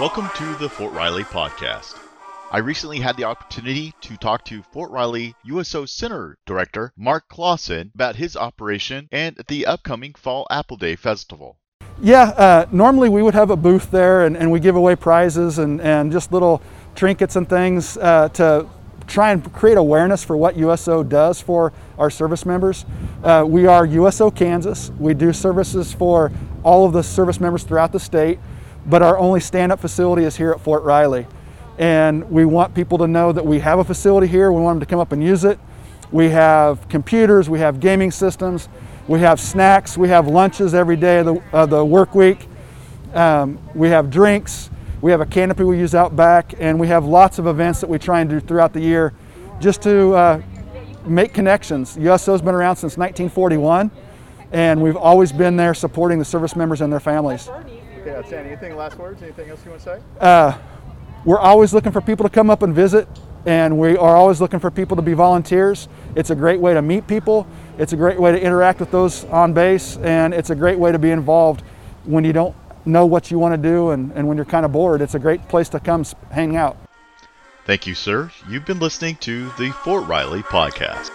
Welcome to the Fort Riley Podcast. I recently had the opportunity to talk to Fort Riley USO Center Director Mark Claussen about his operation and the upcoming Fall Apple Day Festival. Yeah, uh, normally we would have a booth there and, and we give away prizes and, and just little trinkets and things uh, to try and create awareness for what USO does for our service members. Uh, we are USO Kansas. We do services for all of the service members throughout the state, but our only stand up facility is here at Fort Riley. And we want people to know that we have a facility here. We want them to come up and use it. We have computers, we have gaming systems, we have snacks, we have lunches every day of the, of the work week. Um, we have drinks, we have a canopy we use out back, and we have lots of events that we try and do throughout the year just to uh, make connections. USO's been around since 1941, and we've always been there supporting the service members and their families. Okay, outstanding. Anything last words? Anything else you want to say? Uh, we're always looking for people to come up and visit, and we are always looking for people to be volunteers. It's a great way to meet people, it's a great way to interact with those on base, and it's a great way to be involved when you don't know what you want to do and, and when you're kind of bored. It's a great place to come hang out. Thank you, sir. You've been listening to the Fort Riley Podcast.